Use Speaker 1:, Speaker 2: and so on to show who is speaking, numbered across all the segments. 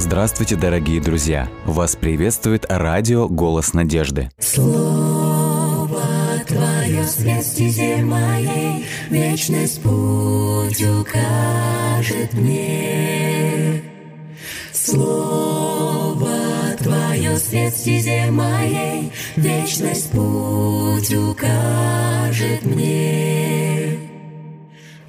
Speaker 1: Здравствуйте, дорогие друзья! Вас приветствует радио «Голос надежды».
Speaker 2: Слово Твое свет стезе моей, Вечность путь укажет мне. Слово Твое свет стезе моей, Вечность путь укажет мне.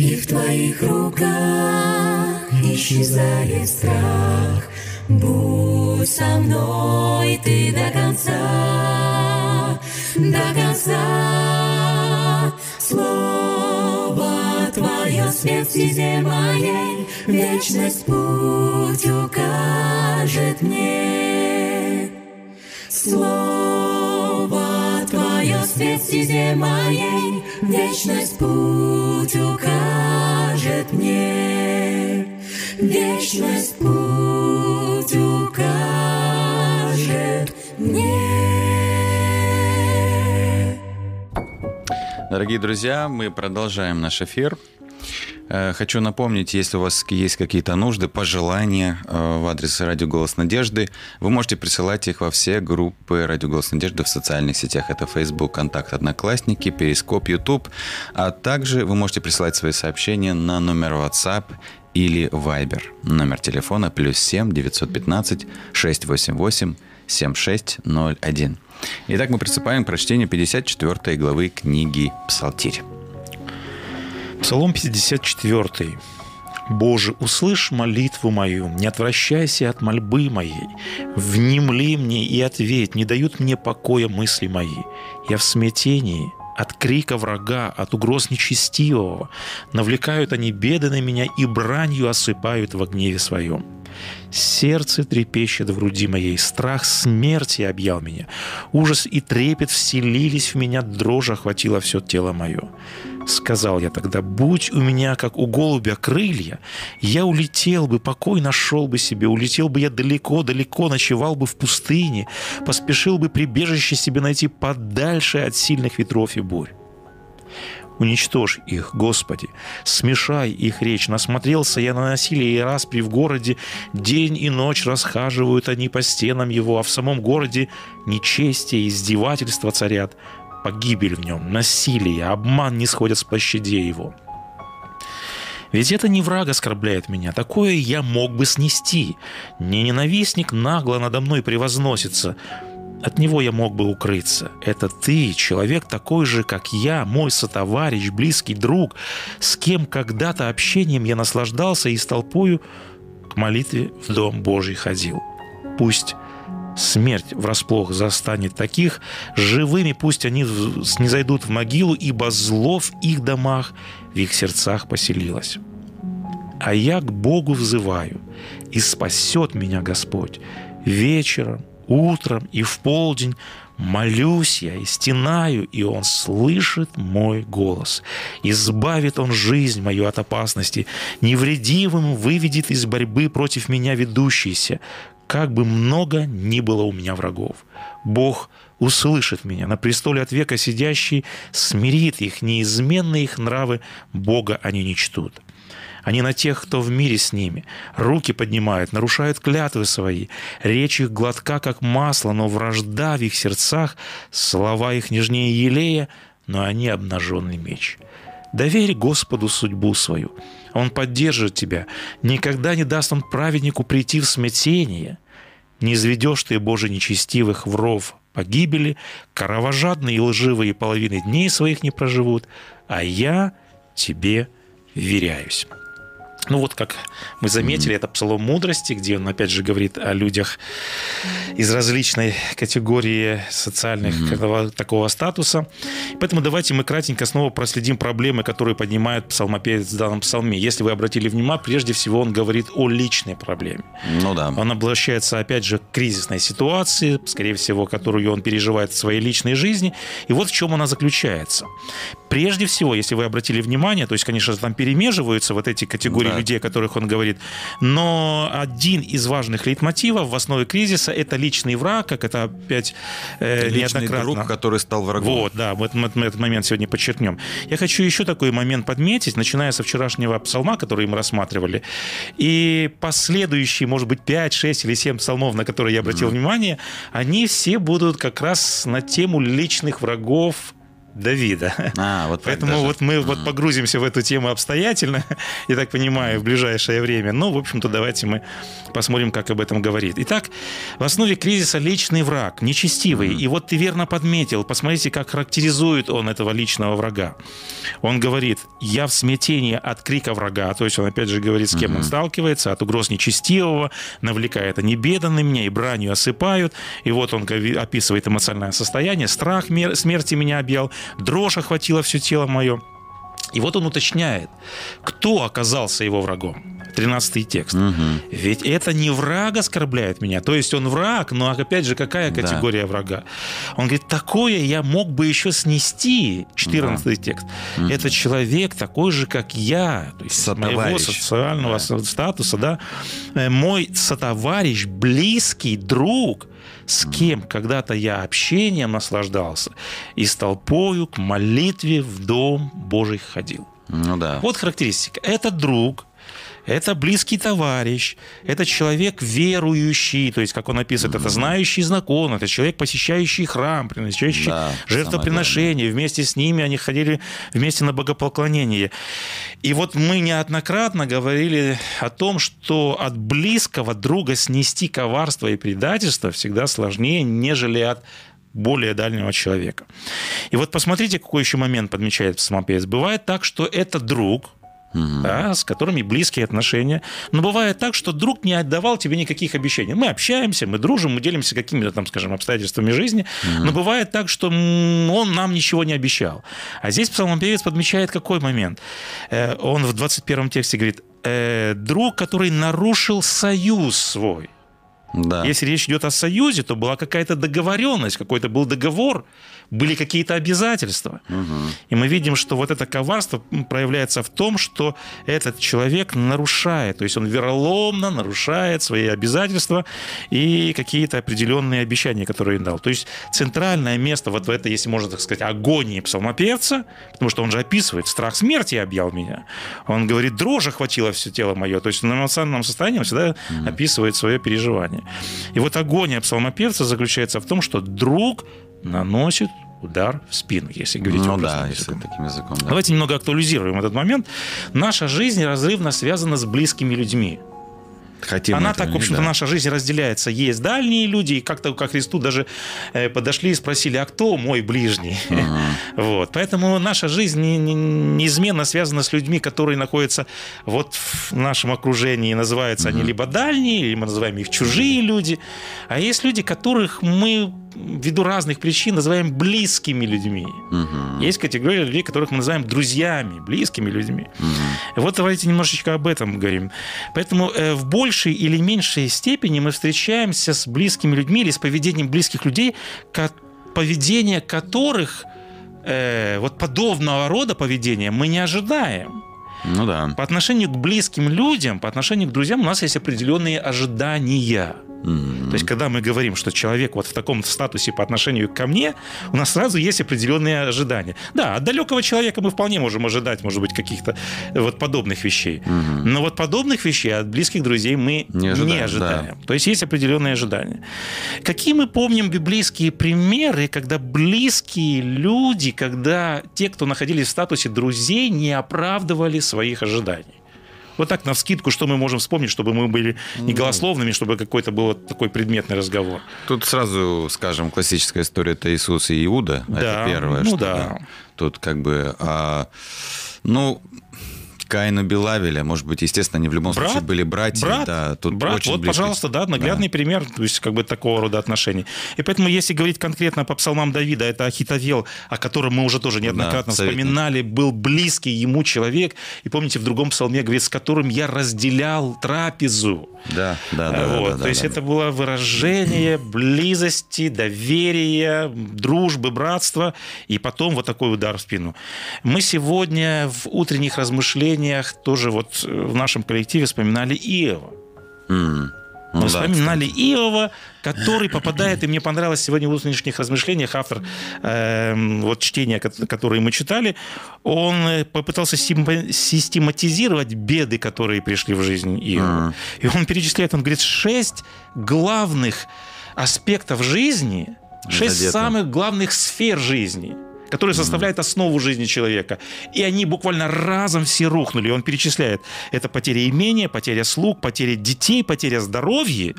Speaker 2: И в Твоих руках исчезает страх. Будь со мной Ты до конца, до конца. Слово Твое свет в стезе моей, Вечность путь укажет мне. Слово Твое свет в стезе моей, Вечность путь укажет мне. Вечность путь укажет мне.
Speaker 1: Дорогие друзья, мы продолжаем наш эфир. Э, Хочу напомнить, если у вас есть какие-то нужды, пожелания э, в адрес Радио Голос Надежды, вы можете присылать их во все группы Радио Голос Надежды в социальных сетях. Это Facebook, Контакт, Одноклассники, Перископ, YouTube. А также вы можете присылать свои сообщения на номер WhatsApp или Viber. Номер телефона плюс 7 915 688 7601. Итак, мы приступаем к прочтению 54 главы книги «Псалтирь».
Speaker 3: Псалом 54. «Боже, услышь молитву мою, не отвращайся от мольбы моей, внемли мне и ответь, не дают мне покоя мысли мои. Я в смятении, от крика врага, от угроз нечестивого. Навлекают они беды на меня и бранью осыпают во гневе своем. Сердце трепещет в груди моей, страх смерти объял меня. Ужас и трепет вселились в меня, дрожь охватила все тело мое. Сказал я тогда, будь у меня, как у голубя, крылья, я улетел бы, покой нашел бы себе, улетел бы я далеко-далеко, ночевал бы в пустыне, поспешил бы прибежище себе найти подальше от сильных ветров и бурь. Уничтожь их, Господи, смешай их речь. Насмотрелся я на насилие и распри в городе. День и ночь расхаживают они по стенам его, а в самом городе нечестие и издевательства царят. Погибель в нем, насилие, обман не сходят с площадей его. Ведь это не враг оскорбляет меня, такое я мог бы снести. Не ненавистник нагло надо мной превозносится, от него я мог бы укрыться. Это ты, человек такой же, как я, мой сотоварищ, близкий друг, с кем когда-то общением я наслаждался и с толпою к молитве в Дом Божий ходил. Пусть смерть врасплох застанет таких, живыми пусть они не зайдут в могилу, ибо зло в их домах, в их сердцах поселилось. А я к Богу взываю, и спасет меня Господь вечером, утром и в полдень молюсь я и стенаю, и Он слышит мой голос. Избавит Он жизнь мою от опасности, невредимым выведет из борьбы против меня ведущийся, как бы много ни было у меня врагов. Бог услышит меня, на престоле от века сидящий смирит их, неизменные их нравы Бога они не чтут. Они на тех, кто в мире с ними. Руки поднимают, нарушают клятвы свои. Речь их гладка, как масло, но вражда в их сердцах, слова их нежнее елея, но они обнаженный меч. Доверь Господу судьбу свою. Он поддержит тебя. Никогда не даст Он праведнику прийти в смятение. Не изведешь ты, Боже, нечестивых в ров погибели, кровожадные и лживые половины дней своих не проживут, а я тебе веряюсь. Ну вот, как мы заметили, это псалом мудрости, где он опять же говорит о людях из различной категории социальных mm-hmm. такого статуса. Поэтому давайте мы кратенько снова проследим проблемы, которые поднимает псалмопевец в данном псалме. Если вы обратили внимание, прежде всего он говорит о личной проблеме.
Speaker 1: Ну да.
Speaker 3: Он обращается опять же к кризисной ситуации, скорее всего, которую он переживает в своей личной жизни. И вот в чем она заключается. Прежде всего, если вы обратили внимание, то есть, конечно, там перемеживаются вот эти категории да. Людей, о которых он говорит, но один из важных лейтмотивов в основе кризиса – это личный враг, как это опять
Speaker 1: э, личный неоднократно. друг, который стал врагом.
Speaker 3: Вот, да, вот мы, мы этот момент сегодня подчеркнем. Я хочу еще такой момент подметить, начиная со вчерашнего псалма, который мы рассматривали, и последующие, может быть, 5, 6 или 7 псалмов, на которые я обратил mm-hmm. внимание, они все будут как раз на тему личных врагов Давида. А, вот Поэтому даже. вот мы mm. вот погрузимся в эту тему обстоятельно, я так понимаю, в ближайшее время. Но, в общем-то, давайте мы посмотрим, как об этом говорит. Итак, в основе кризиса личный враг, нечестивый. Mm. И вот ты верно подметил, посмотрите, как характеризует он этого личного врага. Он говорит, я в смятении от крика врага, то есть он опять же говорит, с кем mm-hmm. он сталкивается, от угроз нечестивого, навлекает они беды на меня, и бранью осыпают. И вот он описывает эмоциональное состояние, страх смерти меня объял, дрожь охватила все тело мое. И вот он уточняет, кто оказался его врагом. 13 текст. Угу. Ведь это не враг оскорбляет меня. То есть он враг, но опять же, какая категория да. врага? Он говорит, такое я мог бы еще снести. 14 да. текст. Угу. Это человек такой же, как я. То есть моего социального да. статуса, да. Э, мой сотоварищ, близкий друг с кем когда-то я общением наслаждался и с толпою к молитве в дом Божий ходил.
Speaker 1: Ну да.
Speaker 3: Вот характеристика. Это друг, это близкий товарищ, это человек верующий, то есть, как он описывает, mm-hmm. это знающий знаком, это человек, посещающий храм, приносящий да, жертвоприношения. Вместе с ними они ходили вместе на богопоклонение. И вот мы неоднократно говорили о том, что от близкого друга снести коварство и предательство всегда сложнее, нежели от более дальнего человека. И вот посмотрите, какой еще момент подмечает самопевец. Бывает так, что это друг, угу. да, с которыми близкие отношения. Но бывает так, что друг не отдавал тебе никаких обещаний. Мы общаемся, мы дружим, мы делимся какими-то там, скажем, обстоятельствами жизни, угу. но бывает так, что он нам ничего не обещал. А здесь псалмопевец подмечает какой момент. Э, он в 21 тексте говорит, «Э, друг, который нарушил союз свой. Да. Если речь идет о союзе, то была какая-то договоренность, какой-то был договор, были какие-то обязательства. Угу. И мы видим, что вот это коварство проявляется в том, что этот человек нарушает, то есть он вероломно нарушает свои обязательства и какие-то определенные обещания, которые он дал. То есть центральное место вот в этой, если можно так сказать, агонии псалмопевца, потому что он же описывает, страх смерти объял меня. Он говорит, дрожь охватила все тело мое. То есть на эмоциональном состоянии он всегда mm описывает свое переживание. И вот агония псалмопевца заключается в том, что друг наносит удар в спину, если говорить
Speaker 1: ну, да, языком. если таким языком. Да.
Speaker 3: Давайте немного актуализируем этот момент. Наша жизнь разрывно связана с близкими людьми. Хотим Она так, в общем-то, да. наша жизнь разделяется. Есть дальние люди, и как-то ко Христу даже э, подошли и спросили, а кто мой ближний? Uh-huh. Вот. Поэтому наша жизнь неизменно связана с людьми, которые находятся вот в нашем окружении. Называются uh-huh. они либо дальние, либо мы называем их чужие люди. А есть люди, которых мы ввиду разных причин называем близкими людьми. Угу. Есть категория людей, которых мы называем друзьями, близкими людьми. Угу. Вот давайте немножечко об этом говорим. Поэтому э, в большей или меньшей степени мы встречаемся с близкими людьми или с поведением близких людей, поведение которых э, вот подобного рода поведения мы не ожидаем.
Speaker 1: Ну да.
Speaker 3: По отношению к близким людям, по отношению к друзьям у нас есть определенные ожидания. Mm-hmm. То есть, когда мы говорим, что человек вот в таком статусе по отношению ко мне, у нас сразу есть определенные ожидания. Да, от далекого человека мы вполне можем ожидать, может быть, каких-то вот подобных вещей. Mm-hmm. Но вот подобных вещей от близких друзей мы не ожидаем. Не ожидаем. Да. То есть, есть определенные ожидания. Какие мы помним библейские примеры, когда близкие люди, когда те, кто находились в статусе друзей, не оправдывали своих ожиданий? Вот так, на вскидку, что мы можем вспомнить, чтобы мы были не голословными, чтобы какой-то был такой предметный разговор.
Speaker 1: Тут сразу, скажем, классическая история это Иисус и Иуда.
Speaker 3: Да,
Speaker 1: это первое.
Speaker 3: ну
Speaker 1: что,
Speaker 3: да.
Speaker 1: Тут как бы... а, ну, Каин убил Авеля, может быть, естественно, они в любом
Speaker 3: Брат,
Speaker 1: случае были братья.
Speaker 3: брат,
Speaker 1: да, тут
Speaker 3: брат,
Speaker 1: очень
Speaker 3: вот,
Speaker 1: близко.
Speaker 3: пожалуйста, да, наглядный пример, то есть как бы такого рода отношений. И поэтому, если говорить конкретно по псалмам Давида, это Ахитовел, о котором мы уже тоже неоднократно
Speaker 1: Да, советник.
Speaker 3: вспоминали, был близкий ему человек, и помните, в другом псалме говорит, с которым я разделял трапезу.
Speaker 1: Да, да, да.
Speaker 3: вот,
Speaker 1: да, да,
Speaker 3: то есть
Speaker 1: да.
Speaker 3: это было выражение близости, доверия, дружбы, братства, и потом вот такой удар в спину. Мы сегодня в утренних размышлениях тоже вот э, в нашем коллективе вспоминали Иова.
Speaker 1: Ну
Speaker 3: Мы
Speaker 1: да,
Speaker 3: вспоминали Иова, который попадает, и мне понравилось сегодня в утренних размышлениях автор эм, вот чтения, ко- которое мы читали, он э, попытался систематизировать беды, которые пришли в жизнь Иова. И он перечисляет, он говорит, шесть главных аспектов жизни, шесть
Speaker 1: Задето.
Speaker 3: самых главных сфер жизни которые составляют основу жизни человека. И они буквально разом все рухнули. Он перечисляет. Это потеря имения, потеря слуг, потеря детей, потеря здоровья.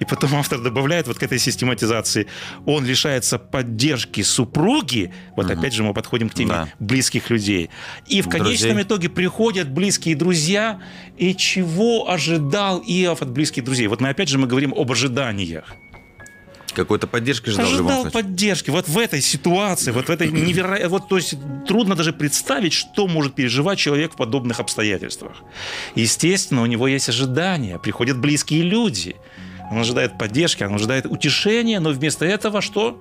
Speaker 3: И потом автор добавляет вот к этой систематизации, он лишается поддержки супруги, вот опять же мы подходим к теме
Speaker 1: Да.
Speaker 3: близких людей. И в конечном
Speaker 1: Друзей.
Speaker 3: итоге приходят близкие друзья, и чего ожидал Иов от близких друзей? Вот мы опять же мы говорим об ожиданиях.
Speaker 1: Какой-то поддержки ждал
Speaker 3: Ожидал поддержки. Вот в этой ситуации, вот в этой невероятной... Вот, то есть трудно даже представить, что может переживать человек в подобных обстоятельствах. Естественно, у него есть ожидания, приходят близкие люди. Он ожидает поддержки, он ожидает утешения, но вместо этого что?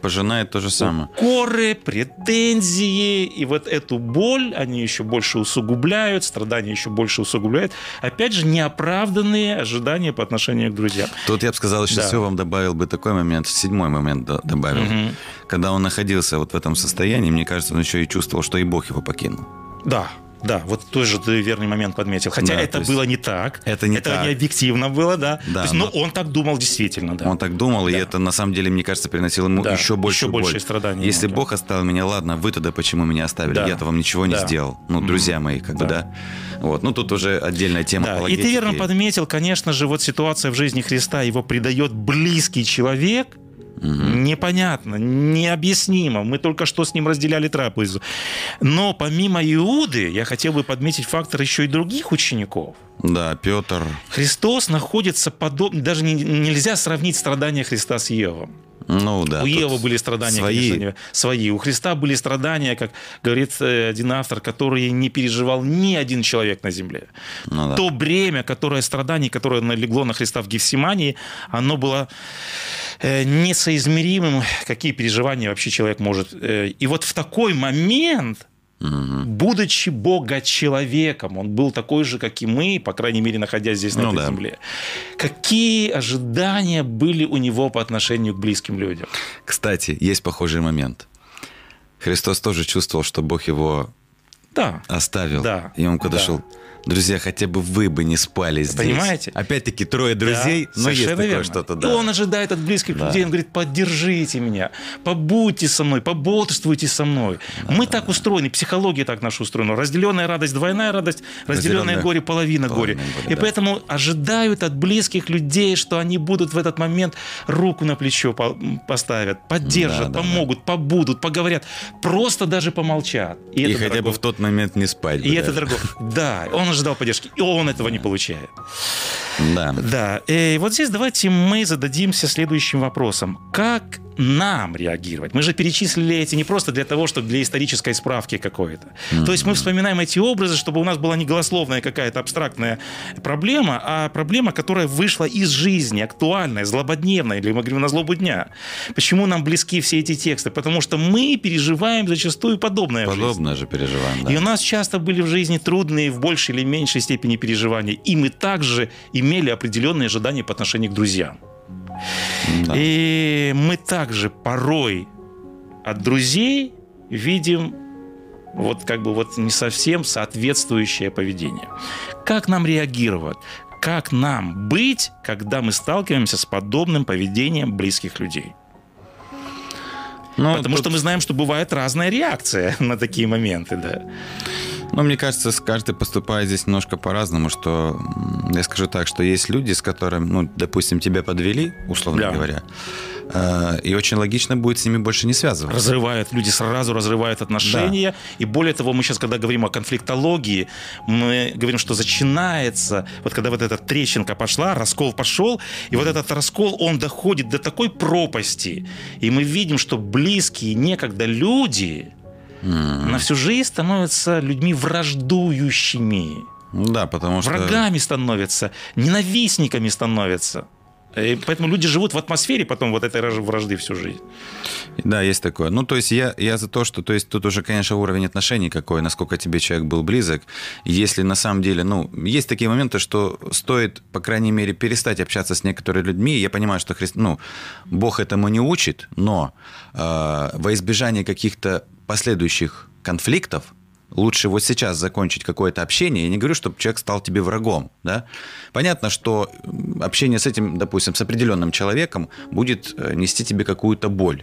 Speaker 1: Пожинает то же самое.
Speaker 3: Коры, претензии, и вот эту боль они еще больше усугубляют, страдания еще больше усугубляют. Опять же, неоправданные ожидания по отношению к друзьям.
Speaker 1: Тут я бы сказал, еще
Speaker 3: Да.
Speaker 1: все вам добавил бы такой момент, седьмой момент до- добавил.
Speaker 3: Мгм.
Speaker 1: Когда он находился вот в этом состоянии, мне кажется, он еще и чувствовал, что и Бог его покинул.
Speaker 3: Да, да, вот тоже ты верный момент подметил. Хотя
Speaker 1: Да,
Speaker 3: это было не так.
Speaker 1: это не так.
Speaker 3: не объективно было, да.
Speaker 1: Да,
Speaker 3: есть, но
Speaker 1: но-
Speaker 3: он так думал действительно, да.
Speaker 1: Он так думал, и
Speaker 3: Да.
Speaker 1: это на самом деле, мне кажется, приносило ему
Speaker 3: Да,
Speaker 1: еще больше
Speaker 3: еще большие страдания
Speaker 1: Если
Speaker 3: да.
Speaker 1: Бог оставил меня, ладно, вы тогда почему меня оставили?
Speaker 3: Да.
Speaker 1: Я-то вам ничего не
Speaker 3: Да.
Speaker 1: сделал. Ну, друзья мои, как бы,
Speaker 3: Да.
Speaker 1: да. Вот. Ну, тут уже отдельная тема
Speaker 3: Да, и ты верно подметил, конечно же, вот ситуация в жизни Христа, его предает близкий человек, непонятно, необъяснимо. Мы только что с ним разделяли трапезу. Но помимо Иуды, я хотел бы подметить фактор еще и других учеников.
Speaker 1: Да, Петр.
Speaker 3: Христос находится подобно, даже не- нельзя сравнить страдания Христа с Евом.
Speaker 1: Ну, да.
Speaker 3: У Евы были страдания,
Speaker 1: свои.
Speaker 3: конечно, не- свои. У Христа были страдания, как говорит э, один автор, которые не переживал ни один человек на земле.
Speaker 1: Ну, да.
Speaker 3: То бремя, которое страданий, которое налегло на Христа в Гефсимании, оно было э, несоизмеримым, какие переживания вообще человек может. э, И вот в такой момент будучи Бога-человеком, он был такой же, как и мы, по крайней мере, находясь здесь, на
Speaker 1: Ну
Speaker 3: этой
Speaker 1: да.
Speaker 3: земле. Какие ожидания были у него по отношению к близким людям?
Speaker 1: Кстати, есть похожий момент. Христос тоже чувствовал, что Бог его
Speaker 3: Да.
Speaker 1: оставил.
Speaker 3: Да,
Speaker 1: И он когда
Speaker 3: да.
Speaker 1: шел, друзья, хотя бы вы бы не спали здесь.
Speaker 3: Понимаете?
Speaker 1: Опять-таки трое друзей,
Speaker 3: Да,
Speaker 1: но есть такое
Speaker 3: верно.
Speaker 1: что-то,
Speaker 3: И
Speaker 1: да.
Speaker 3: он ожидает от близких
Speaker 1: Да.
Speaker 3: людей, он говорит, поддержите меня, побудьте со мной, пободрствуйте со мной. Мы так устроены, психология так наша устроена. Разделенная радость, двойная радость, разделенное горе, половина горя.
Speaker 1: половина горя,
Speaker 3: И
Speaker 1: да.
Speaker 3: поэтому ожидают от близких людей, что они будут в этот момент руку на плечо по- поставят, поддержат,
Speaker 1: Да, да,
Speaker 3: помогут, побудут, поговорят, просто даже помолчат.
Speaker 1: И
Speaker 3: это
Speaker 1: хотя бы
Speaker 3: дорого.
Speaker 1: в тот момент не спать. бы
Speaker 3: И это
Speaker 1: даже.
Speaker 3: дорого. Да, он ожидал поддержки, и он этого не получает.
Speaker 1: Да.
Speaker 3: Да, и вот здесь давайте мы зададимся следующим вопросом. Как нам реагировать? Мы же перечислили эти не просто для того, чтобы для исторической справки какой-то. То есть мы вспоминаем эти образы, чтобы у нас была не голословная какая-то абстрактная проблема, а проблема, которая вышла из жизни, актуальная, злободневная, или мы говорим на злобу дня. Почему нам близки все эти тексты? Потому что мы переживаем зачастую подобное.
Speaker 1: Подобное же переживаем, да.
Speaker 3: И у нас часто были в жизни трудные в большей или меньшей степени переживания. И мы также имели определенные ожидания по отношению к друзьям.
Speaker 1: Да.
Speaker 3: И мы также порой от друзей видим вот как бы вот не совсем соответствующее поведение. Как нам реагировать? Как нам быть, когда мы сталкиваемся с подобным поведением близких людей?
Speaker 1: Ну,
Speaker 3: Потому
Speaker 1: тут-
Speaker 3: что мы знаем, что бывает разная реакция на такие моменты, да.
Speaker 1: Ну, мне кажется, каждый поступает здесь немножко по-разному, что я скажу так, что есть люди, с которыми, ну, допустим, тебя подвели, условно
Speaker 3: Да.
Speaker 1: говоря, э, и очень логично будет с ними больше не связываться.
Speaker 3: разрывают, люди сразу разрывают отношения. И более того, мы сейчас, когда говорим о конфликтологии, мы говорим, что начинается, вот когда вот эта трещинка пошла, раскол пошел, и вот этот раскол, он доходит до такой пропасти. И мы видим, что близкие некогда люди на всю жизнь становятся людьми враждующими,
Speaker 1: Да, потому что...
Speaker 3: врагами становятся, ненавистниками становятся. И поэтому люди живут в атмосфере потом вот этой раж- вражды всю жизнь.
Speaker 1: Да, есть такое. Ну, то есть я, я за то, что, то есть тут уже, конечно, уровень отношений какой, насколько тебе человек был близок. Если на самом деле, ну, есть такие моменты, что стоит, по крайней мере, перестать общаться с некоторыми людьми. Я понимаю, что Христ, ну, Бог этому не учит, но э, во избежание каких-то последующих конфликтов лучше вот сейчас закончить какое-то общение. Я не говорю, чтобы человек стал тебе врагом, да. Понятно, что общение с этим, допустим, с определенным человеком будет э, нести тебе какую-то боль.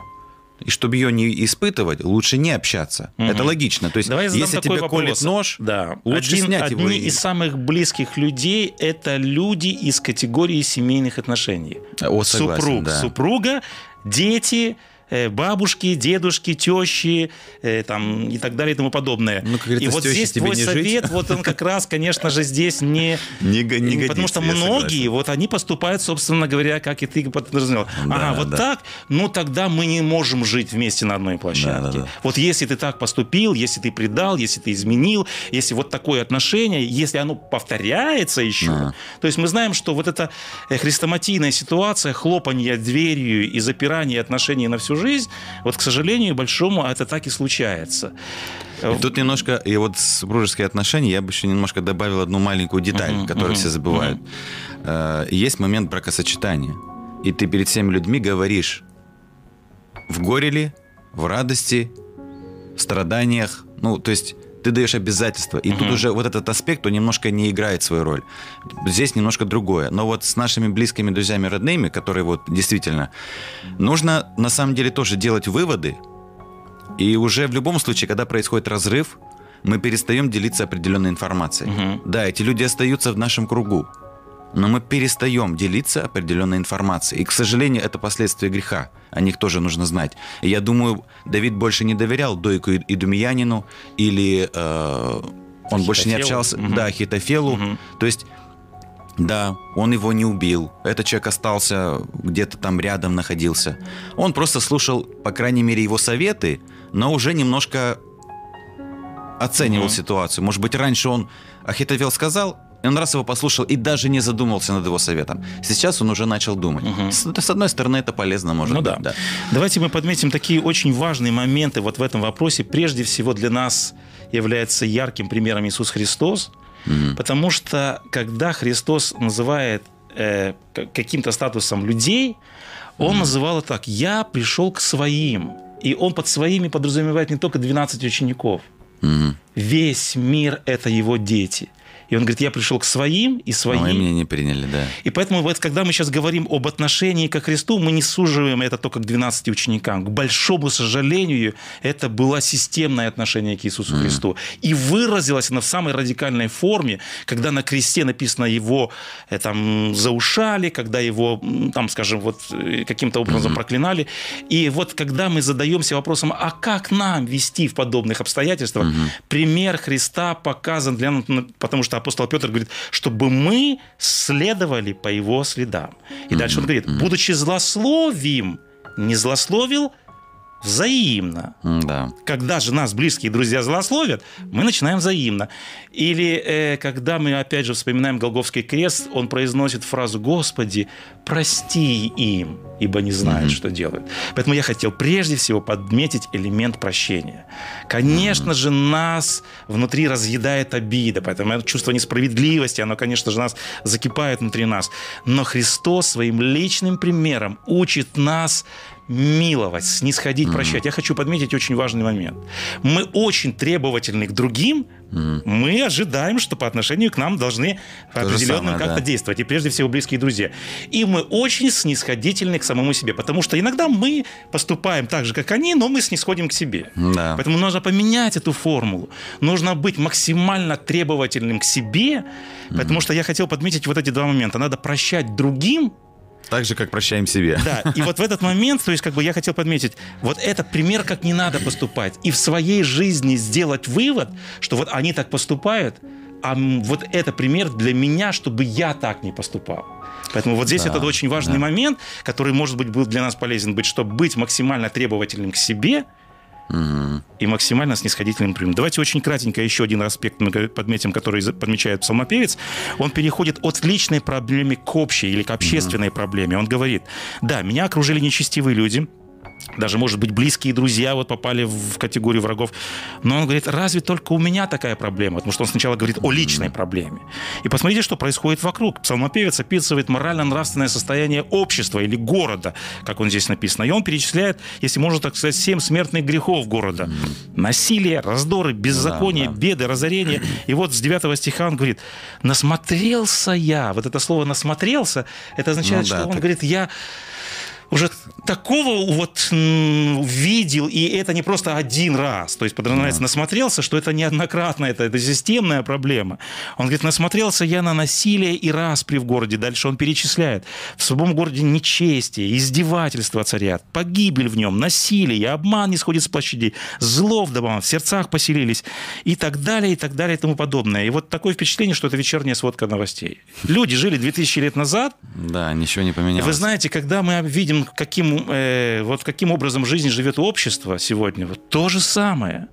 Speaker 1: И чтобы ее не испытывать, лучше не общаться.
Speaker 3: Мгм.
Speaker 1: Это логично. То есть,
Speaker 3: Давай
Speaker 1: если тебе
Speaker 3: вопрос.
Speaker 1: колет нож,
Speaker 3: да.
Speaker 1: лучше
Speaker 3: Один-
Speaker 1: снять
Speaker 3: одни
Speaker 1: его. и-
Speaker 3: из самых близких людей – это люди из категории семейных отношений.
Speaker 1: О, согласен,
Speaker 3: Супруг,
Speaker 1: да.
Speaker 3: супруга, дети, бабушки, дедушки, тещи э, там, и так далее и тому подобное.
Speaker 1: Ну, как
Speaker 3: и вот здесь твой
Speaker 1: не жить.
Speaker 3: совет, вот он как раз, конечно же, здесь не...
Speaker 1: Не не
Speaker 3: Потому
Speaker 1: годится,
Speaker 3: что
Speaker 1: я
Speaker 3: многие,
Speaker 1: согласен.
Speaker 3: вот они поступают, собственно говоря, как и ты подразумевал.
Speaker 1: Да,
Speaker 3: ага, вот
Speaker 1: да.
Speaker 3: так, ну тогда мы не можем жить вместе на одной площадке.
Speaker 1: Да, да, да.
Speaker 3: Вот если ты так поступил, если ты предал, если ты изменил, если вот такое отношение, если оно повторяется еще,
Speaker 1: Да.
Speaker 3: то есть мы знаем, что вот эта э, хрестоматийная ситуация, хлопанье дверью и запирание отношений на всю жизнь, вот, к сожалению, большому это так и случается.
Speaker 1: И тут немножко, и вот супружеские отношения, я бы еще немножко добавил одну маленькую деталь,
Speaker 3: Мгм,
Speaker 1: которую
Speaker 3: мгм,
Speaker 1: все забывают. Э, Есть момент бракосочетания. И ты перед всеми людьми говоришь, в горе ли, в радости, в страданиях. Ну, то есть ты даешь обязательства. И тут
Speaker 3: Мгм.
Speaker 1: уже вот этот аспект, он немножко не играет свою роль. Здесь немножко другое. Но вот с нашими близкими друзьями, родными, которые вот действительно... Нужно на самом деле тоже делать выводы, и уже в любом случае, когда происходит разрыв, мы перестаем делиться определенной информацией.
Speaker 3: Мгм.
Speaker 1: Да, эти люди остаются в нашем кругу, но мы перестаем делиться определенной информацией. И, к сожалению, это последствия греха. О них тоже нужно знать. И я думаю, Давид больше не доверял Дойку и Идумиянину, или э, он больше не общался,
Speaker 3: Мгм.
Speaker 1: да, Хитофелу.
Speaker 3: Мгм.
Speaker 1: То есть да, он его не убил. Этот человек остался где-то там рядом находился. Он просто слушал, по крайней мере, его советы, но уже немножко оценивал
Speaker 3: Мгм.
Speaker 1: ситуацию. Может быть, раньше он Ахитофел сказал, и он раз его послушал и даже не задумался над его советом. Сейчас он уже начал думать.
Speaker 3: Мгм.
Speaker 1: С, с одной стороны, это полезно, может
Speaker 3: Ну
Speaker 1: быть.
Speaker 3: да. Давайте мы подметим такие очень важные моменты вот в этом вопросе. Прежде всего для нас является ярким примером Иисус Христос,
Speaker 1: Мгм.
Speaker 3: потому что когда Христос называет э, каким-то статусом людей, Он называл это так: "Я пришел к своим", и Он под своими подразумевает не только 12 учеников,
Speaker 1: Мгм.
Speaker 3: весь мир это Его дети. И он говорит, я пришел к своим, и свои
Speaker 1: Но меня не приняли, да.
Speaker 3: и поэтому, вот, когда мы сейчас говорим об отношении ко Христу, мы не суживаем это только к 12 ученикам. К большому сожалению, это было системное отношение к Иисусу Христу. И выразилось оно в самой радикальной форме, когда на кресте написано его э, там, заушали, когда его, там, скажем, вот э, каким-то образом проклинали. И вот когда мы задаемся вопросом, а как нам вести в подобных обстоятельствах, пример Христа показан для нас, ну, потому что апостол Петр говорит, чтобы мы следовали по его следам. И дальше он говорит, будучи злословим, не злословил взаимно.
Speaker 1: Да.
Speaker 3: Когда же нас близкие друзья злословят, мы начинаем взаимно. Или э, когда мы, опять же, вспоминаем Голговский крест, он произносит фразу «Господи, прости им, ибо не знают,
Speaker 1: Мгм.
Speaker 3: что делают». Поэтому я хотел прежде всего подметить элемент прощения. Конечно же, нас внутри разъедает обида, поэтому это чувство несправедливости, оно, конечно же, нас закипает внутри нас. Но Христос своим личным примером учит нас миловать, снисходить, прощать. Я хочу подметить очень важный момент. Мы очень требовательны к другим, мы ожидаем, что по отношению к нам должны
Speaker 1: То
Speaker 3: определенно как-то
Speaker 1: да.
Speaker 3: действовать. И прежде всего близкие друзья. И мы очень снисходительны к самому себе. Потому что иногда мы поступаем так же, как они, но мы снисходим к себе.
Speaker 1: Да.
Speaker 3: Поэтому нужно поменять эту формулу. Нужно быть максимально требовательным к себе. Потому что я хотел подметить вот эти два момента. Надо прощать другим,
Speaker 1: Так же, как прощаем себе.
Speaker 3: да, и вот в этот момент, то есть как бы я хотел подметить, вот это пример, как не надо поступать. И в своей жизни сделать вывод, что вот они так поступают, а вот это пример для меня, чтобы я так не поступал. Поэтому вот здесь
Speaker 1: Да,
Speaker 3: этот очень важный
Speaker 1: да.
Speaker 3: момент, который, может быть, был для нас полезен быть, чтобы быть максимально требовательным к себе И максимально снисходительным другим. Давайте очень кратенько еще один аспект мы подметим, который подмечает псалмопевец. Он переходит от личной проблемы к общей или к общественной проблеме. Он говорит, да, меня окружили нечестивые люди, даже, может быть, близкие друзья вот попали в категорию врагов. Но он говорит, разве только у меня такая проблема? Потому что он сначала говорит о личной проблеме. И посмотрите, что происходит вокруг. Псалмопевец описывает морально-нравственное состояние общества или города, как он здесь написано. И он перечисляет, если можно так сказать, семь смертных грехов города. Насилие, раздоры, беззаконие,
Speaker 1: Да, да.
Speaker 3: беды, разорение. И вот с 9 стиха он говорит, насмотрелся я. Вот это слово насмотрелся, это означает,
Speaker 1: Ну да,
Speaker 3: что он
Speaker 1: так-
Speaker 3: говорит, я уже такого вот видел, и это не просто один раз. То есть подразумевается, насмотрелся, что это неоднократно, это, это системная проблема. Он говорит, насмотрелся я на насилие и распри в городе. Дальше он перечисляет. В своем городе нечестие, издевательства царят, погибель в нем, насилие, обман не сходит с площадей, зло вдобавок, в сердцах поселились и так далее, и так далее, и тому подобное. И вот такое впечатление, что это вечерняя сводка новостей. Люди жили 2000 лет назад,
Speaker 1: Да, ничего не поменялось.
Speaker 3: вы знаете, когда мы видим, каким, э, вот каким образом в жизни живет общество сегодня, вот то же самое.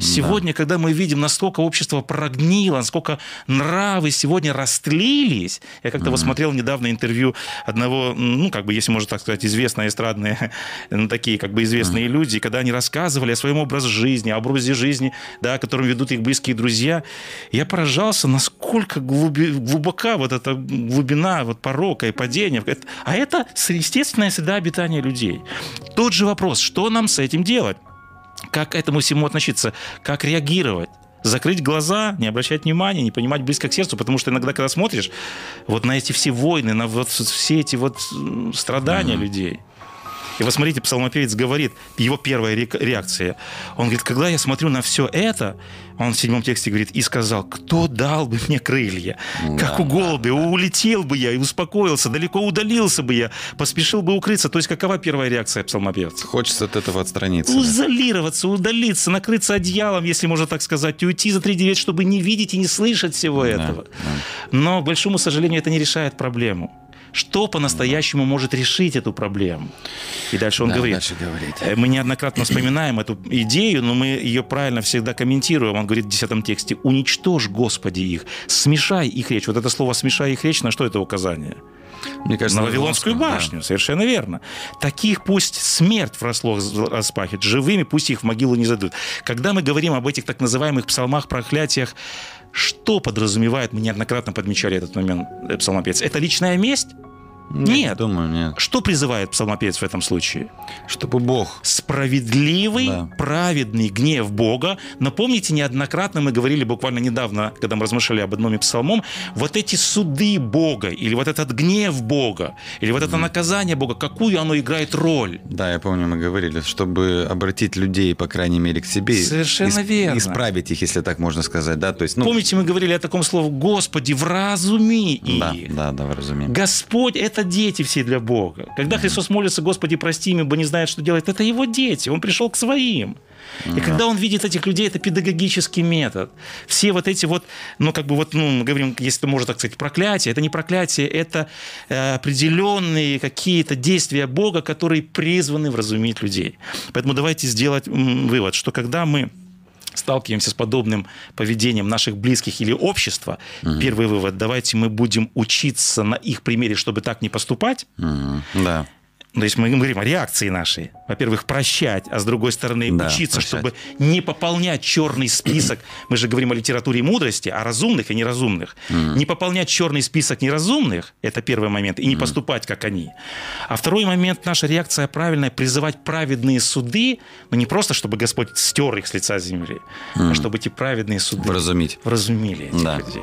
Speaker 3: Сегодня, когда мы видим, насколько общество прогнило, насколько нравы сегодня растлились. Я как-то вот смотрел недавно интервью одного, ну, как бы, если можно так сказать, известные эстрадные, ну, такие, как бы, известные люди, когда они рассказывали о своем образе жизни, об образе жизни, да, которым ведут их близкие друзья. Я поражался, насколько глуби- глубока вот эта глубина вот порока и падения. А это естественная среда обитания людей. Тот же вопрос, что нам с этим делать? Как к этому всему относиться? Как реагировать? Закрыть глаза, не обращать внимания, не понимать близко к сердцу, потому что иногда, когда смотришь вот на эти все войны, на вот все эти вот страдания людей, и вот смотрите, псалмопевец говорит, его первая ре- реакция. Он говорит, когда я смотрю на все это, он в седьмом тексте говорит, и сказал, кто дал бы мне крылья? Как у голубя, улетел бы я и успокоился, далеко удалился бы я, поспешил бы укрыться. То есть какова первая реакция псалмопевца?
Speaker 1: Хочется от этого отстраниться. да.
Speaker 3: Изолироваться, удалиться, накрыться одеялом, если можно так сказать, и уйти за три девять, чтобы не видеть и не слышать всего этого. Но, к большому сожалению, это не решает проблему. Что по-настоящему может решить эту проблему? И дальше он
Speaker 1: Да,
Speaker 3: говорит,
Speaker 1: дальше говорит.
Speaker 3: э, мы неоднократно вспоминаем эту идею, но мы ее правильно всегда комментируем. Он говорит в 10 тексте, уничтожь, Господи, их, смешай их речь. Вот это слово «смешай их речь», на что это указание?
Speaker 1: Мне кажется,
Speaker 3: на Вавилонскую
Speaker 1: да.
Speaker 3: башню, совершенно верно. Таких пусть смерть в расслох распахит, живыми пусть их в могилу не зададут. Когда мы говорим об этих так называемых псалмах, проклятиях, что подразумевает, мы неоднократно подмечали этот момент, э, псалмопевец, это личная месть? Нет.
Speaker 1: Думаю, нет.
Speaker 3: Что призывает псалмопевец в этом случае?
Speaker 1: Чтобы Бог
Speaker 3: Справедливый,
Speaker 1: Да.
Speaker 3: праведный гнев Бога. Но помните, неоднократно мы говорили буквально недавно, когда мы размышляли об одном из псалмом, вот эти суды Бога, или вот этот гнев Бога, или вот это наказание Бога, какую оно играет роль?
Speaker 1: Да, я помню, мы говорили, чтобы обратить людей, по крайней мере, к себе.
Speaker 3: Совершенно верно.
Speaker 1: Исправить их, если так можно сказать, да, то есть, ну...
Speaker 3: Помните, мы говорили о таком слове «Господи, вразуми их».
Speaker 1: Да, да, да, разумеем.
Speaker 3: Господь – это дети все для Бога. Когда Христос молится, Господи, прости ибо не знает, что делает, это его дети, он пришел к своим. И когда он видит этих людей, это педагогический метод. Все вот эти вот, ну, как бы вот, ну, мы говорим, если можно так сказать, проклятие, это не проклятие, это э, определенные какие-то действия Бога, которые призваны вразумить людей. Поэтому давайте сделать вывод, что когда мы сталкиваемся с подобным поведением наших близких или общества, первый вывод, давайте мы будем учиться на их примере, чтобы так не поступать.
Speaker 1: Мгм, Да.
Speaker 3: То есть мы говорим о реакции нашей. Во-первых, прощать, а с другой стороны
Speaker 4: Да,
Speaker 3: учиться,
Speaker 4: прощать.
Speaker 3: чтобы не пополнять черный список. Мы же говорим о литературе мудрости, о разумных и неразумных. Не пополнять черный список неразумных – это первый момент, и не поступать, как они. А второй момент, наша реакция правильная – призывать праведные суды, но не просто, чтобы Господь стер их с лица земли, а чтобы эти праведные суды
Speaker 4: Вразумить.
Speaker 3: вразумили этих
Speaker 4: Да.
Speaker 3: людей.